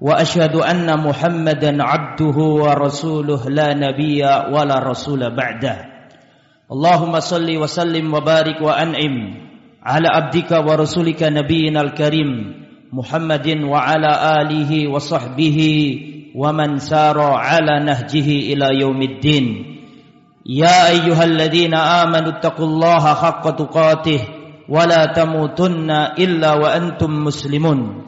وأشهد أن محمدا عبده ورسوله لا نبي ولا رسول بعده. اللهم صل وسلم وبارك وأنعم على عبدك ورسولك نبينا الكريم محمد وعلى آله وصحبه ومن سار على نهجه إلى يوم الدين. يا أيها الذين آمنوا اتقوا الله حق تقاته ولا تموتن إلا وأنتم مسلمون.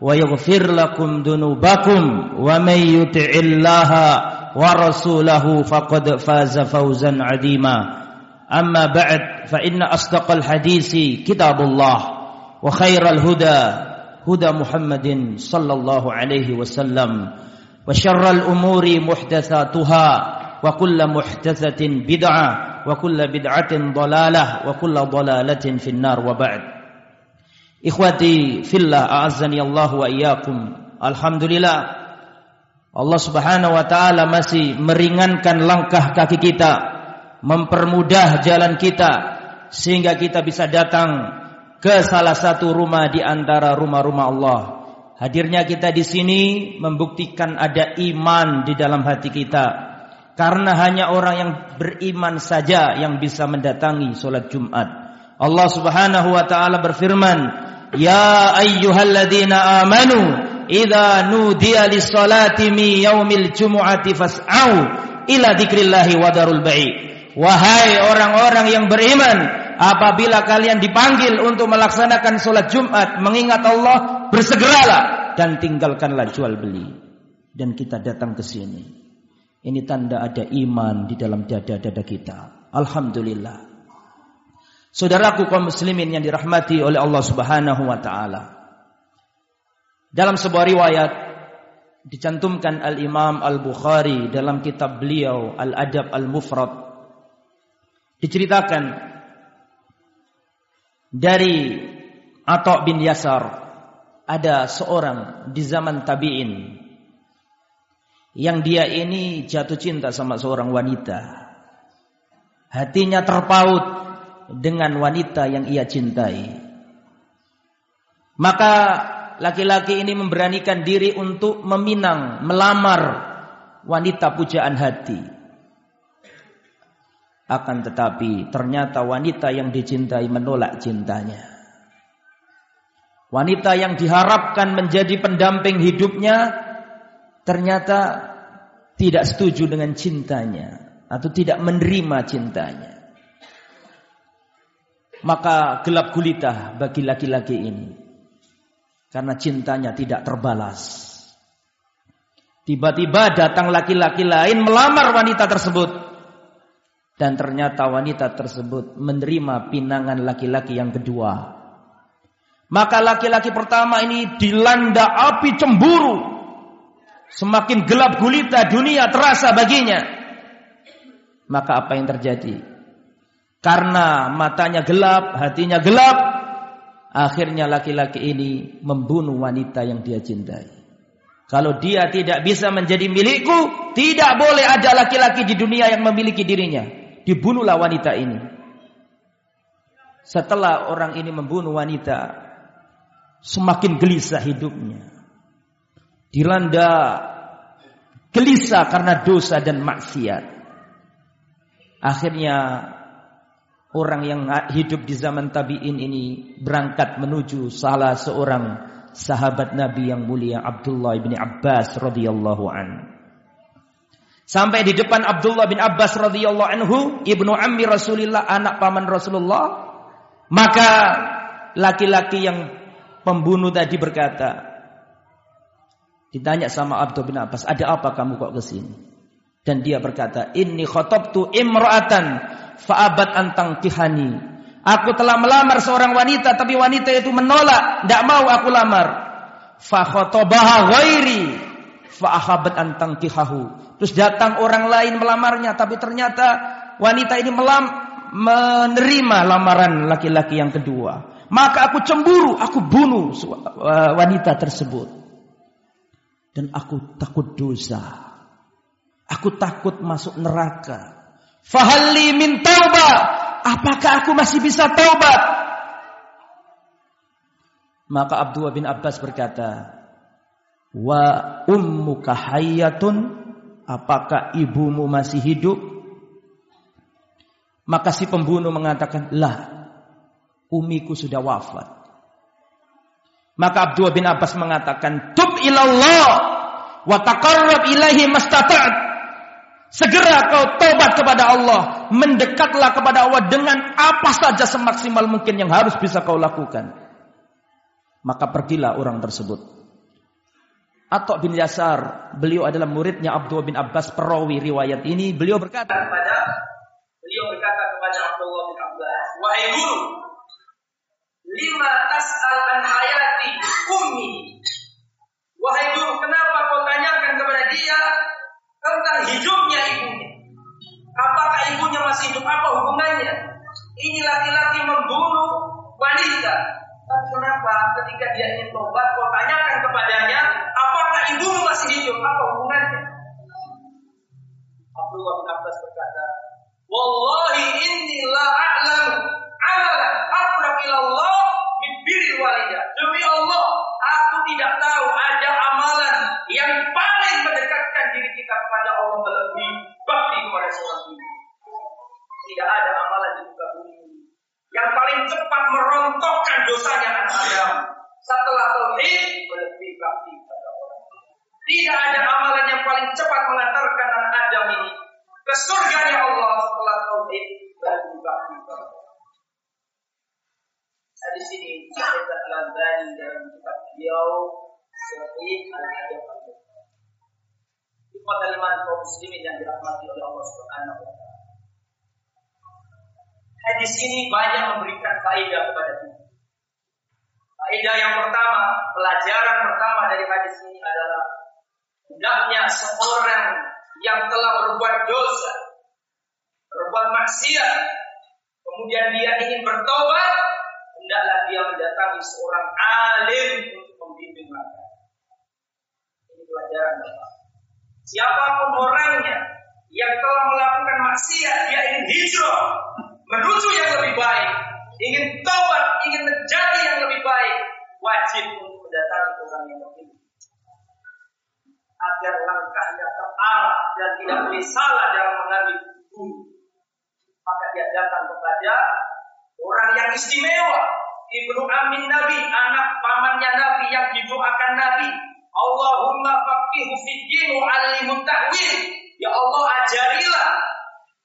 ويغفر لكم ذنوبكم ومن يطع الله ورسوله فقد فاز فوزا عظيما. أما بعد فإن أصدق الحديث كتاب الله وخير الهدى هدى محمد صلى الله عليه وسلم وشر الأمور محدثاتها وكل محدثة بدعة وكل بدعة ضلالة وكل ضلالة في النار. وبعد Ikhwati fillah a'azzani Allah wa iyyakum. Alhamdulillah Allah Subhanahu wa taala masih meringankan langkah kaki kita, mempermudah jalan kita sehingga kita bisa datang ke salah satu rumah di antara rumah-rumah Allah. Hadirnya kita di sini membuktikan ada iman di dalam hati kita. Karena hanya orang yang beriman saja yang bisa mendatangi solat Jumat. Allah Subhanahu wa taala berfirman, Ya ayyuhalladzina amanu idza nudiya lis-salati mi yaumil jumu'ati fas'au ila dzikrillahi wa darul bai'. Wahai orang-orang yang beriman, apabila kalian dipanggil untuk melaksanakan salat Jumat, mengingat Allah, bersegeralah dan tinggalkanlah jual beli. Dan kita datang ke sini. Ini tanda ada iman di dalam dada-dada kita. Alhamdulillah. Saudaraku kaum muslimin yang dirahmati oleh Allah Subhanahu wa taala. Dalam sebuah riwayat dicantumkan Al-Imam Al-Bukhari dalam kitab beliau Al-Adab Al-Mufrad diceritakan dari Atta bin Yasar ada seorang di zaman tabi'in yang dia ini jatuh cinta sama seorang wanita. Hatinya terpaut dengan wanita yang ia cintai. Maka laki-laki ini memberanikan diri untuk meminang, melamar wanita pujaan hati. Akan tetapi ternyata wanita yang dicintai menolak cintanya. Wanita yang diharapkan menjadi pendamping hidupnya ternyata tidak setuju dengan cintanya atau tidak menerima cintanya maka gelap gulita bagi laki-laki ini karena cintanya tidak terbalas. Tiba-tiba datang laki-laki lain melamar wanita tersebut dan ternyata wanita tersebut menerima pinangan laki-laki yang kedua. Maka laki-laki pertama ini dilanda api cemburu. Semakin gelap gulita dunia terasa baginya. Maka apa yang terjadi? Karena matanya gelap, hatinya gelap, akhirnya laki-laki ini membunuh wanita yang dia cintai. Kalau dia tidak bisa menjadi milikku, tidak boleh ada laki-laki di dunia yang memiliki dirinya. Dibunuhlah wanita ini. Setelah orang ini membunuh wanita, semakin gelisah hidupnya. Dilanda gelisah karena dosa dan maksiat. Akhirnya orang yang hidup di zaman tabi'in ini berangkat menuju salah seorang sahabat Nabi yang mulia Abdullah bin Abbas radhiyallahu an. Sampai di depan Abdullah bin Abbas radhiyallahu anhu, ibnu ammi Rasulullah, anak paman Rasulullah. Maka laki-laki yang pembunuh tadi berkata, ditanya sama Abdullah bin Abbas, ada apa kamu kok ke sini? Dan dia berkata, Inni khotobtu imra'atan fa'abat antang tihani. Aku telah melamar seorang wanita, tapi wanita itu menolak, tidak mau aku lamar. Fa khotobaha ghairi fa'ahabat antang tihahu. Terus datang orang lain melamarnya, tapi ternyata wanita ini melam, menerima lamaran laki-laki yang kedua. Maka aku cemburu, aku bunuh wanita tersebut. Dan aku takut dosa. Aku takut masuk neraka. Fahalli min taubat. Apakah aku masih bisa taubat? Maka Abdullah bin Abbas berkata, Wa ummuka apakah ibumu masih hidup? Maka si pembunuh mengatakan, lah, umiku sudah wafat. Maka Abdullah bin Abbas mengatakan, tub ilallah wa taqarrab ilahi mastata'at. Segera kau tobat kepada Allah, mendekatlah kepada Allah dengan apa saja semaksimal mungkin yang harus bisa kau lakukan. Maka pergilah orang tersebut. Atok bin Yasar, beliau adalah muridnya Abdullah bin Abbas perawi riwayat ini. Beliau berkata kepada beliau berkata kepada Abdullah bin Abbas, "Wahai guru, lima tas'al an hayati ummi?" Wahai guru, kenapa kau tanyakan kepada dia tentang hidupnya ibunya? Apakah ibunya masih hidup? Apa hubungannya? Ini laki-laki membunuh wanita. Tapi kenapa ketika dia ingin tobat, kau tanyakan kepadanya, apakah ibumu masih hidup? Apa hubungannya? Abdullah bin Abbas berkata, Wallahi inni la a'lamu amalan Allah min birri. Demi Allah, tidak tahu ada amalan yang paling mendekatkan diri kita kepada Allah melebihi bakti kepada seorang ibu. Tidak ada amalan di muka bumi yang paling cepat merontokkan dosanya anak Adam setelah tauhid berarti bakti pada orang. Tidak ada amalan yang paling cepat mengantarkan anak Adam ini ke surganya Allah setelah tauhid berarti bakti pada di sini kita Al-Albani dalam kitab beliau Sahih Al-Adab kota lima kaum muslimin yang dirahmati oleh Allah Subhanahu wa taala. Hadis ini banyak memberikan faedah kepada kita. Faedah yang pertama, pelajaran pertama dari hadis ini adalah hendaknya seorang yang telah berbuat dosa, berbuat maksiat, kemudian dia ingin bertobat, hendaklah dia mendatangi seorang alim untuk membimbing mereka. Ini pelajaran pertama. Siapa pun orangnya yang telah melakukan maksiat, dia ingin hijrah, menuju yang lebih baik, ingin taubat, ingin menjadi yang lebih baik, wajib untuk mendatangi orang yang lebih agar langkahnya terarah dan tidak boleh salah dalam mengambil guru. Maka dia datang kepada orang yang istimewa, Ibnu Amin Nabi, anak pamannya Nabi yang didoakan Nabi. Allahumma faqihu fid din wa ta'wil. Ya Allah ajarilah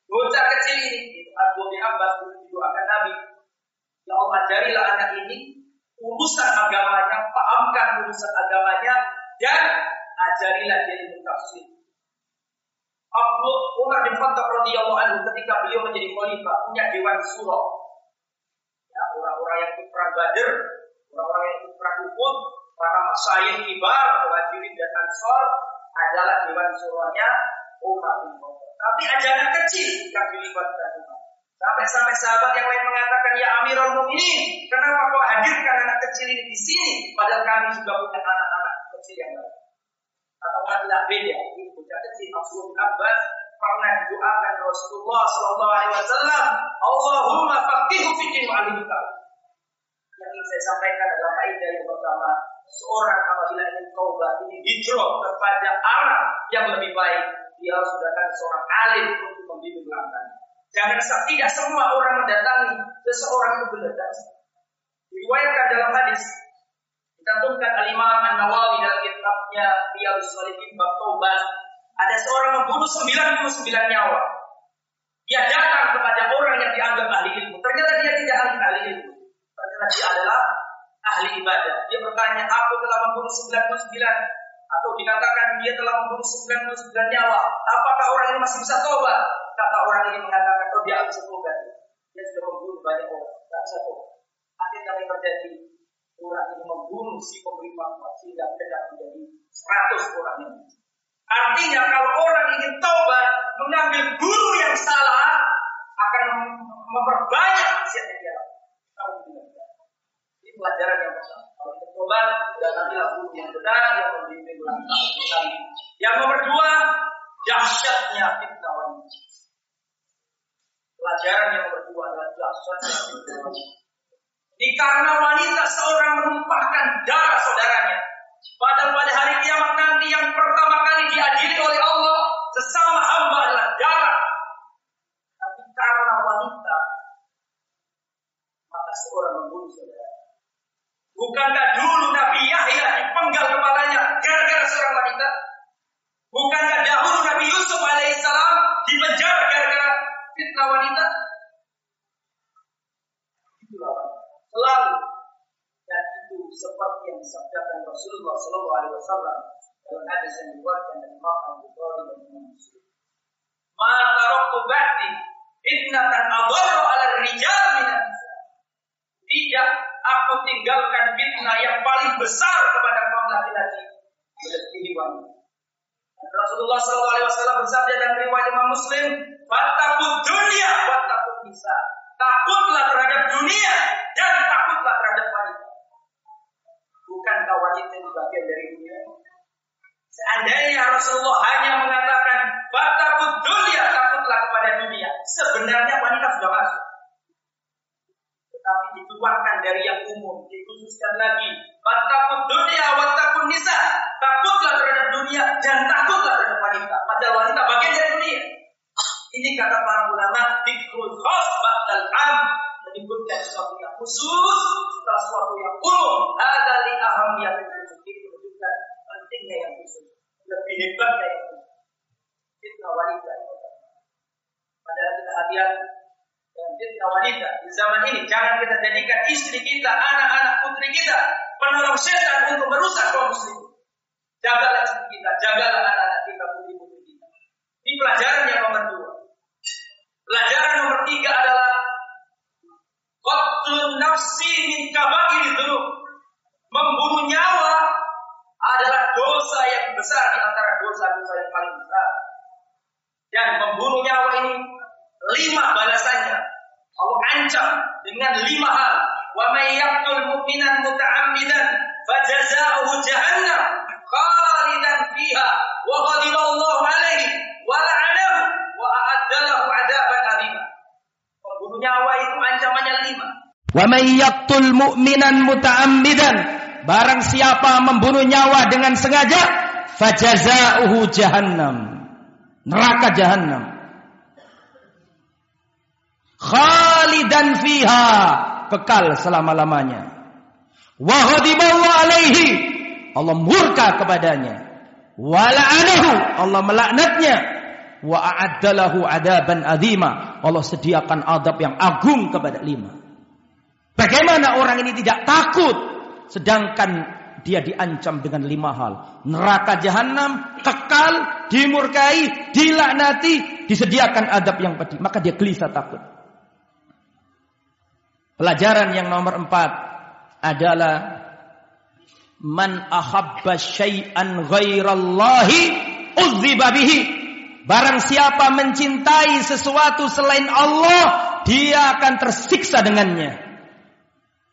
bocah kecil ini Abu bin Abbas akan Nabi. Ya Allah ajarilah anak ini urusan agamanya, pahamkan urusan agamanya dan ajarilah dia ilmu tafsir. Abu Umar bin Khattab radhiyallahu anhu ketika beliau menjadi khalifah punya dewan surah. Ya, orang-orang yang ikut perang Badr, orang-orang yang ikut perang Uhud, para masyayikh kibar, muhajirin dan ansor adalah dewan surahnya Umar bin Khattab. Tapi ajaran kecil yang dilibatkan Umar. Sampai-sampai sahabat yang lain mengatakan, Ya Amirul Mukminin, kenapa kau hadirkan anak kecil ini di sini? Padahal kami juga punya anak-anak kecil yang lain. Atau adalah beda. Ini bocah kecil Abdul Abbas pernah didoakan Rasulullah Sallallahu Alaihi Wasallam, Allahumma faqihu fikin wa Yang ingin saya sampaikan adalah kaidah yang pertama, seorang apabila ingin taubat ini hijrah kepada arah yang lebih baik, dia harus datang seorang alim untuk membimbing langkahnya. Jangan tidak semua orang mendatangi seseorang itu benar. Diriwayatkan dalam hadis dicantumkan Al-Imam An-Nawawi dalam kitabnya Riyadhus Shalihin bab taubat Ada seorang membunuh 99 nyawa. Dia datang kepada orang yang dianggap ahli ilmu. Ternyata dia tidak ahli ahli ilmu. Ternyata dia adalah ahli ibadah. Dia bertanya, aku telah membunuh 99 atau dikatakan dia telah membunuh 99 nyawa. Apakah orang ini masih bisa tobat? Kata orang ini mengatakan, oh dia bisa tobat. Dia sudah membunuh banyak orang, tidak bisa tobat. Akhirnya yang terjadi, orang ini membunuh si pemberi fatwa sehingga tidak menjadi 100 orang ini. Artinya kalau orang ingin taubat mengambil guru yang salah akan memperbanyak maksiat yang dia Ini pelajaran yang pertama. Kalau taubat dan nantilah guru yang benar yang membimbing langkah kita. Yang nomor dua, dahsyatnya fitnah wanita. Pelajaran yang nomor dua adalah dahsyatnya fitnah wanita. Ini karena wanita seorang menumpahkan darah saudaranya. Pada pada hari kiamat nanti yang pertama kali diadili oleh Allah sesama hamba adalah darah. Tapi karena wanita maka seorang membunuh saudara. Bukankah dulu Nabi Yahya dipenggal kepalanya gara-gara seorang wanita? Bukankah dahulu Nabi Yusuf alaihissalam dipenjara gara-gara fitnah wanita? Itulah selalu seperti yang disabdakan Rasulullah Shallallahu Alaihi Wasallam dalam hadis yang dibuatkan dari Imam Bukhari dan Imam Muslim. Maka rokku ba'di fitnatan adharu ala rijal minan Tidak aku tinggalkan fitnah yang paling besar kepada kaum laki-laki melebihi wanita. Rasulullah SAW bersabda dan riwayat Imam Muslim, "Fattaqud dunya wattaqun nisa." Takutlah terhadap dunia dan takutlah terhadap. Bukankah wanita itu bagian dari dunia? Seandainya Rasulullah hanya mengatakan Batakut dunia, takutlah kepada dunia. Sebenarnya wanita sudah masuk. Tetapi dikeluarkan dari yang umum, dikhususkan lagi. Batakut dunia, watakun nisa. Takutlah terhadap dunia dan takutlah terhadap wanita. Padahal wanita bagian dari dunia. Ini kata para ulama, dikrul khas ba'dal am menyebutkan sesuatu yang khusus ini. Jangan kita jadikan istri kita, anak-anak putri kita penolong setan untuk merusak kaum. Jagalah istri kita, jagalah anak-anak kita, putri-putri kita. Ini pelajaran yang nomor dua. Pelajaran nomor tiga adalah Qatlun nafsi min kabair dzunub. Membunuh nyawa adalah dosa yang besar di antara dosa-dosa yang paling besar. Dan membunuh nyawa ini lima balasannya. Allah ancam dengan lima hal. Wa may yaqtul mu'minan muta'ammidan fajaza'uhu jahannam khalidan fiha wa ghadiba Allah alaihi wa la'anahu wa a'adda lahu 'adaban adzima. Membunuh nyawa itu ancamannya lima. Wa may yaqtul mu'minan muta'ammidan barang siapa membunuh nyawa dengan sengaja fajaza'uhu jahannam neraka jahannam khalidan fiha kekal selama-lamanya. Wa alaihi Allah murka kepadanya. Wa Allah melaknatnya. Wa a'addalahu adaban azima Allah sediakan adab yang agung kepada lima. Bagaimana orang ini tidak takut? Sedangkan dia diancam dengan lima hal. Neraka jahanam kekal dimurkai dilaknati disediakan adab yang pedih maka dia gelisah takut Pelajaran yang nomor empat adalah man ahabba syai'an ghairallahi uzziba bihi. Barang siapa mencintai sesuatu selain Allah, dia akan tersiksa dengannya.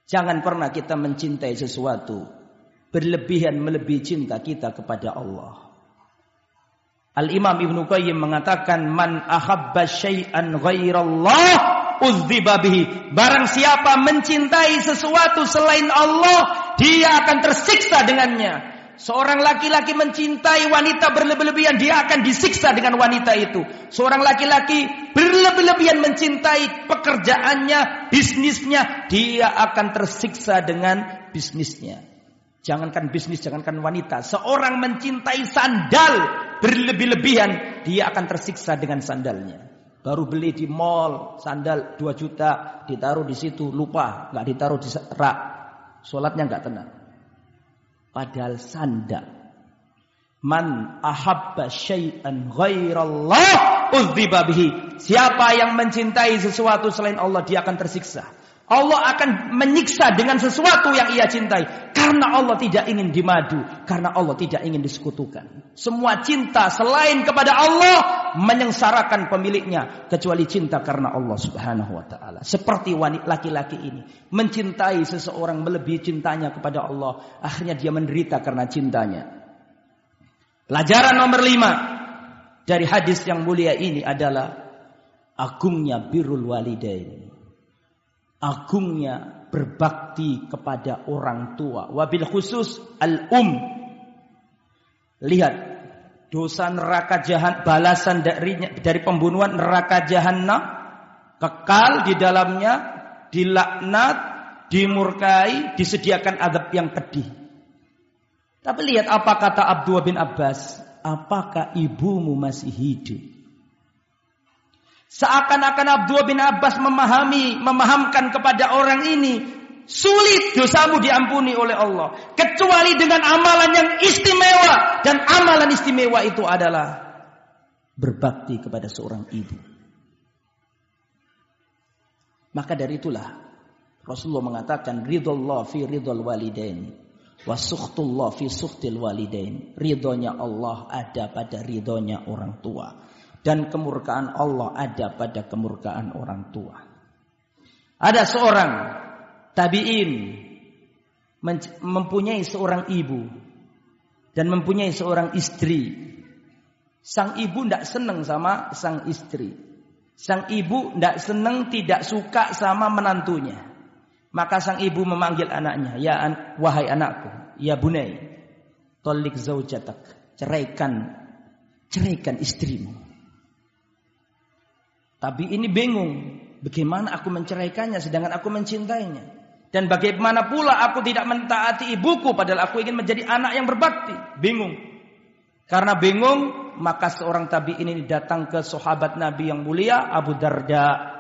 Jangan pernah kita mencintai sesuatu berlebihan melebihi cinta kita kepada Allah. Al-Imam Ibnu Qayyim mengatakan man ahabba syai'an ghairallah uzziba bihi. Barang siapa mencintai sesuatu selain Allah, dia akan tersiksa dengannya. Seorang laki-laki mencintai wanita berlebih-lebihan, dia akan disiksa dengan wanita itu. Seorang laki-laki berlebih-lebihan mencintai pekerjaannya, bisnisnya, dia akan tersiksa dengan bisnisnya. Jangankan bisnis, jangankan wanita. Seorang mencintai sandal, berlebih-lebihan, dia akan tersiksa dengan sandalnya. Baru beli di mall sandal 2 juta, ditaruh di situ lupa, nggak ditaruh di rak. Sholatnya nggak tenang. Padahal sandal. Man ahabba syai'an ghairallah bihi. Siapa yang mencintai sesuatu selain Allah dia akan tersiksa. Allah akan menyiksa dengan sesuatu yang ia cintai. Karena Allah tidak ingin dimadu. Karena Allah tidak ingin disekutukan. Semua cinta selain kepada Allah menyengsarakan pemiliknya. Kecuali cinta karena Allah subhanahu wa ta'ala. Seperti wanita laki-laki ini. Mencintai seseorang melebihi cintanya kepada Allah. Akhirnya dia menderita karena cintanya. Pelajaran nomor lima. Dari hadis yang mulia ini adalah. Agungnya birul walidain agungnya berbakti kepada orang tua. Wabil khusus al-um. Lihat dosa neraka jahan balasan dari dari pembunuhan neraka jahanam kekal di dalamnya dilaknat dimurkai disediakan adab yang pedih. Tapi lihat apa kata Abdullah bin Abbas. Apakah ibumu masih hidup? Seakan-akan Abdullah bin Abbas memahami, memahamkan kepada orang ini, sulit dosamu diampuni oleh Allah. Kecuali dengan amalan yang istimewa. Dan amalan istimewa itu adalah berbakti kepada seorang ibu. Maka dari itulah Rasulullah mengatakan ridullah fi ridul walidain wa sukhtullah fi sukhtil walidain. Ridhonya Allah ada pada ridhonya orang tua dan kemurkaan Allah ada pada kemurkaan orang tua. Ada seorang tabi'in mempunyai seorang ibu dan mempunyai seorang istri. Sang ibu tidak senang sama sang istri. Sang ibu tidak senang, tidak suka sama menantunya. Maka sang ibu memanggil anaknya, ya an wahai anakku, ya bunai, tolik zaujatak, ceraikan, ceraikan istrimu. Tapi ini bingung. Bagaimana aku menceraikannya sedangkan aku mencintainya. Dan bagaimana pula aku tidak mentaati ibuku padahal aku ingin menjadi anak yang berbakti. Bingung. Karena bingung maka seorang tabi ini datang ke sahabat Nabi yang mulia Abu Darda.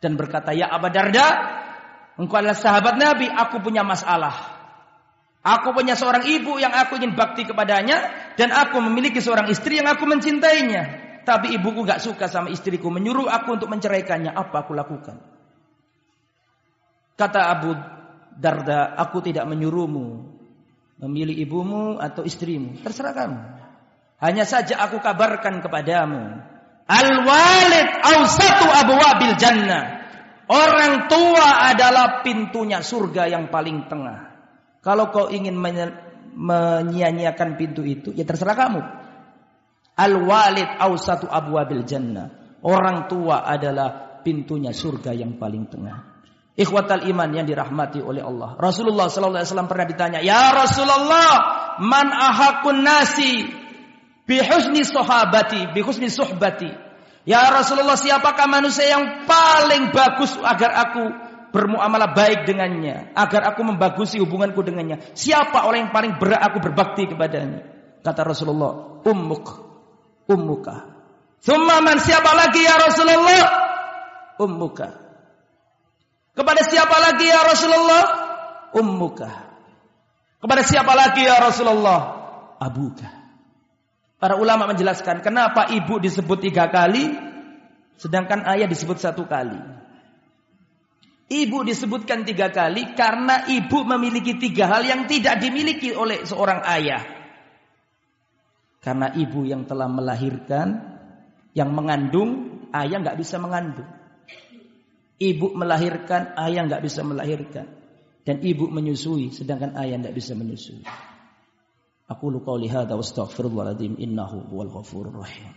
Dan berkata, ya Abu Darda, engkau adalah sahabat Nabi, aku punya masalah. Aku punya seorang ibu yang aku ingin bakti kepadanya. Dan aku memiliki seorang istri yang aku mencintainya. Tapi ibuku gak suka sama istriku. Menyuruh aku untuk menceraikannya. Apa aku lakukan? Kata Abu Darda, aku tidak menyuruhmu. Memilih ibumu atau istrimu. Terserah kamu. Hanya saja aku kabarkan kepadamu. Al-walid awsatu wabil jannah. Orang tua adalah pintunya surga yang paling tengah. Kalau kau ingin menyia-nyiakan pintu itu, ya terserah kamu. Al-walid awsatu abwabil jannah. Orang tua adalah pintunya surga yang paling tengah. Ikhwatal iman yang dirahmati oleh Allah. Rasulullah sallallahu alaihi wasallam pernah ditanya, "Ya Rasulullah, man ahakun nasi bi husni sahabati, bi husni suhbati?" Ya Rasulullah, siapakah manusia yang paling bagus agar aku bermuamalah baik dengannya, agar aku membagusi hubunganku dengannya? Siapa orang yang paling berat aku berbakti kepadanya? Kata Rasulullah, ummuk ummuka. Thumma man siapa lagi ya Rasulullah? Ummuka. Kepada siapa lagi ya Rasulullah? Ummuka. Kepada siapa lagi ya Rasulullah? Abuka. Para ulama menjelaskan kenapa ibu disebut tiga kali, sedangkan ayah disebut satu kali. Ibu disebutkan tiga kali karena ibu memiliki tiga hal yang tidak dimiliki oleh seorang ayah. Karena ibu yang telah melahirkan, yang mengandung, ayah nggak bisa mengandung. Ibu melahirkan, ayah nggak bisa melahirkan. Dan ibu menyusui, sedangkan ayah nggak bisa menyusui. Aku lupa lihat wa astaghfirullahaladzim innahu wal ghafurur rahim.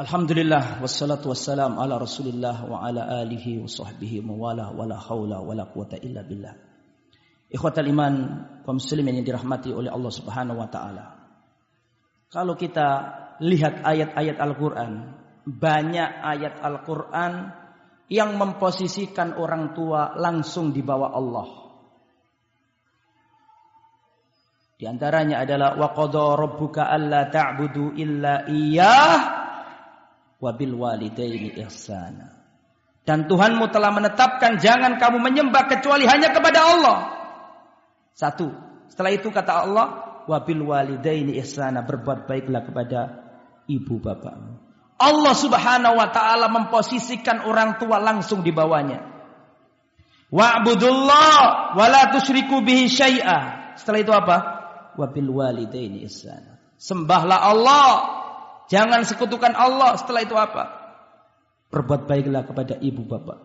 Alhamdulillah wassalatu wassalam ala Rasulillah wa ala alihi wa sahbihi mawala wala haula wala quwata illa billah. Ikhwatal iman kaum muslimin yang dirahmati oleh Allah Subhanahu wa taala. Kalau kita lihat ayat-ayat Al-Qur'an, banyak ayat Al-Qur'an yang memposisikan orang tua langsung di bawah Allah. Di antaranya adalah wa qadha rabbuka alla ta'budu illa iyyah wa bil walidaini ihsana. Dan Tuhanmu telah menetapkan jangan kamu menyembah kecuali hanya kepada Allah. Satu. Setelah itu kata Allah, wabil walidaini ihsana berbuat baiklah kepada ibu bapakmu. Allah Subhanahu wa taala memposisikan orang tua langsung di bawahnya. Wa'budullah wa la tusyriku bihi syai'a. Setelah itu apa? Wabil walidaini ihsana. Sembahlah Allah. Jangan sekutukan Allah. Setelah itu apa? Berbuat baiklah kepada ibu bapak.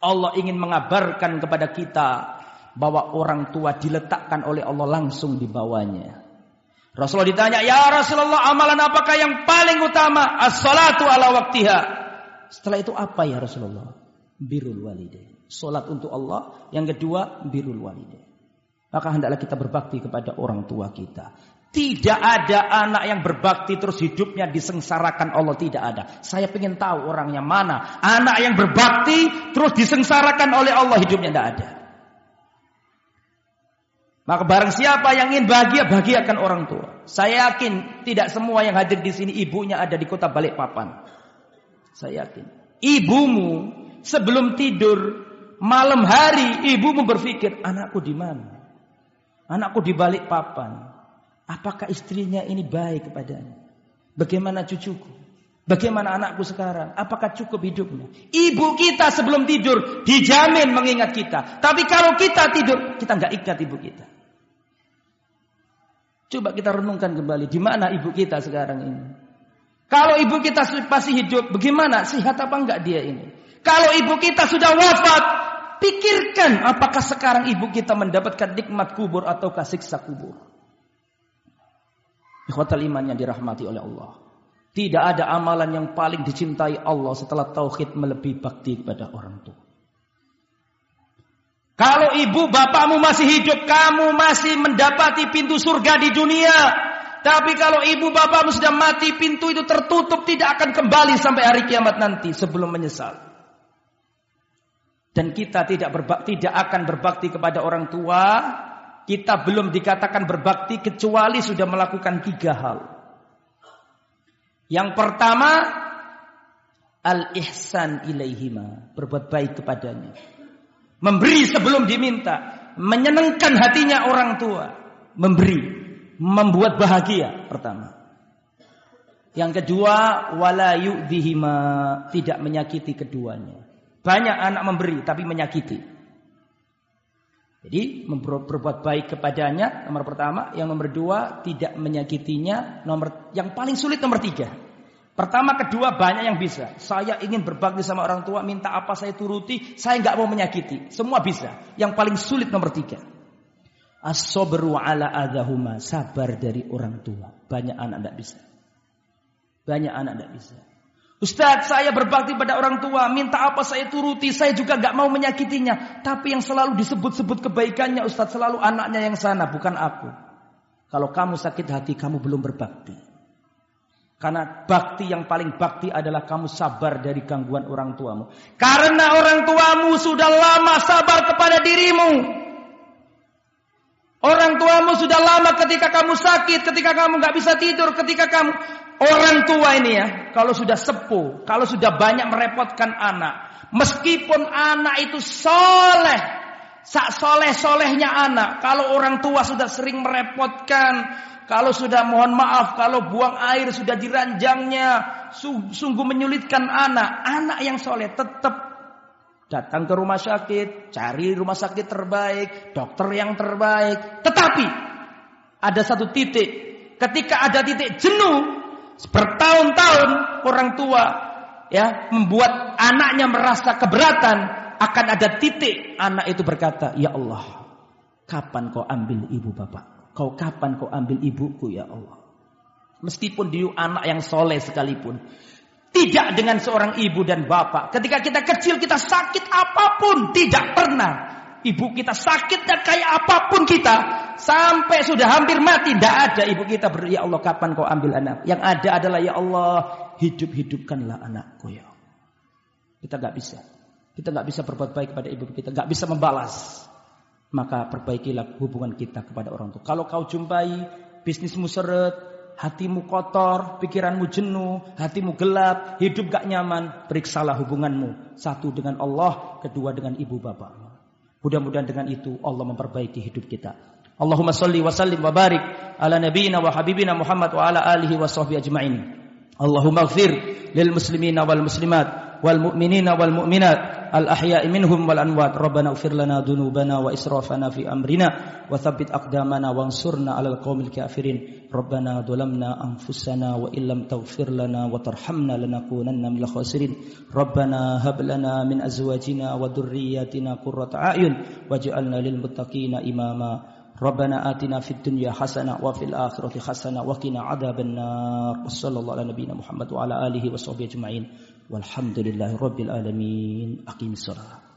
Allah ingin mengabarkan kepada kita bahwa orang tua diletakkan oleh Allah langsung di bawahnya. Rasulullah ditanya, "Ya Rasulullah, amalan apakah yang paling utama?" As-salatu ala waktiha. Setelah itu apa ya Rasulullah? Birul walidain. Salat untuk Allah, yang kedua birul walidain. Maka hendaklah kita berbakti kepada orang tua kita. Tidak ada anak yang berbakti terus hidupnya disengsarakan Allah tidak ada. Saya ingin tahu orangnya mana. Anak yang berbakti terus disengsarakan oleh Allah hidupnya tidak ada. Maka barang siapa yang ingin bahagia, bahagiakan orang tua. Saya yakin tidak semua yang hadir di sini ibunya ada di kota Balikpapan. Saya yakin. Ibumu sebelum tidur malam hari ibumu berpikir, anakku di mana? Anakku di Balikpapan. Apakah istrinya ini baik kepadanya? Bagaimana cucuku? Bagaimana anakku sekarang? Apakah cukup hidupnya? Ibu kita sebelum tidur dijamin mengingat kita. Tapi kalau kita tidur, kita nggak ikat ibu kita. Coba kita renungkan kembali, di mana ibu kita sekarang ini? Kalau ibu kita masih hidup, bagaimana? Sehat apa enggak dia ini? Kalau ibu kita sudah wafat, pikirkan apakah sekarang ibu kita mendapatkan nikmat kubur atau siksa kubur. Ikhwatal iman yang dirahmati oleh Allah. Tidak ada amalan yang paling dicintai Allah setelah tauhid melebihi bakti kepada orang tua. Kalau ibu bapakmu masih hidup, kamu masih mendapati pintu surga di dunia. Tapi kalau ibu bapakmu sudah mati, pintu itu tertutup, tidak akan kembali sampai hari kiamat nanti sebelum menyesal. Dan kita tidak berbakti, tidak akan berbakti kepada orang tua. Kita belum dikatakan berbakti kecuali sudah melakukan tiga hal. Yang pertama, al-ihsan ilaihima, berbuat baik kepadanya. Memberi sebelum diminta. Menyenangkan hatinya orang tua. Memberi. Membuat bahagia pertama. Yang kedua, wala yu'dhihima. Tidak menyakiti keduanya. Banyak anak memberi tapi menyakiti. Jadi berbuat baik kepadanya nomor pertama, yang nomor dua tidak menyakitinya, nomor yang paling sulit nomor tiga Pertama, kedua banyak yang bisa. Saya ingin berbakti sama orang tua, minta apa saya turuti, saya nggak mau menyakiti. Semua bisa. Yang paling sulit nomor tiga. As-sobru ala adahuma. Sabar dari orang tua. Banyak anak tidak bisa. Banyak anak tidak bisa. Ustadz saya berbakti pada orang tua. Minta apa saya turuti. Saya juga nggak mau menyakitinya. Tapi yang selalu disebut-sebut kebaikannya Ustadz selalu anaknya yang sana. Bukan aku. Kalau kamu sakit hati kamu belum berbakti. Karena bakti yang paling bakti adalah kamu sabar dari gangguan orang tuamu. Karena orang tuamu sudah lama sabar kepada dirimu. Orang tuamu sudah lama ketika kamu sakit, ketika kamu nggak bisa tidur, ketika kamu orang tua ini ya, kalau sudah sepuh, kalau sudah banyak merepotkan anak, meskipun anak itu soleh, sak soleh solehnya anak, kalau orang tua sudah sering merepotkan, kalau sudah mohon maaf, kalau buang air sudah diranjangnya, sungguh menyulitkan anak. Anak yang soleh tetap datang ke rumah sakit, cari rumah sakit terbaik, dokter yang terbaik. Tetapi ada satu titik, ketika ada titik jenuh, bertahun-tahun orang tua ya membuat anaknya merasa keberatan, akan ada titik anak itu berkata, "Ya Allah, kapan kau ambil ibu bapak?" Kau kapan kau ambil ibuku ya Allah? Meskipun dia anak yang soleh sekalipun. Tidak dengan seorang ibu dan bapak. Ketika kita kecil kita sakit apa pun. Tidak pernah. Ibu kita sakit dan kayak apa pun kita. Sampai sudah hampir mati. Tidak ada ibu kita ber, ya Allah kapan kau ambil anak. Yang ada adalah ya Allah hidup-hidupkanlah anakku ya Allah. Kita nggak bisa. Kita nggak bisa berbuat baik kepada ibu kita, nggak bisa membalas. Maka perbaikilah hubungan kita kepada orang tua. Kalau kau jumpai bisnismu seret, hatimu kotor, pikiranmu jenuh, hatimu gelap, hidup gak nyaman, periksalah hubunganmu. Satu dengan Allah, kedua dengan ibu bapak. Mudah-mudahan dengan itu Allah memperbaiki hidup kita. Allahumma salli wa sallim wa barik ala nabiyyina wa habibina Muhammad wa ala alihi wa sahbihi ajma'in. Allahumma ighfir lil muslimina wal muslimat والمؤمنين والمؤمنات الأحياء منهم والأنوات ربنا اغفر لنا ذنوبنا وإسرافنا في أمرنا وثبت أقدامنا وانصرنا على القوم الكافرين. ربنا ظلمنا أنفسنا وإن لم تغفر لنا وترحمنا لنكونن من الخاسرين. ربنا هب لنا من أزواجنا وذرياتنا قرة أعين واجعلنا للمتقين إماما. ربنا آتنا في الدنيا حسنة وفي الآخرة حسنة وقنا عذاب النار. وصلى الله على نبينا محمد وعلى آله وصحبه أجمعين. والحمد لله رب العالمين. أقيم الصلاة.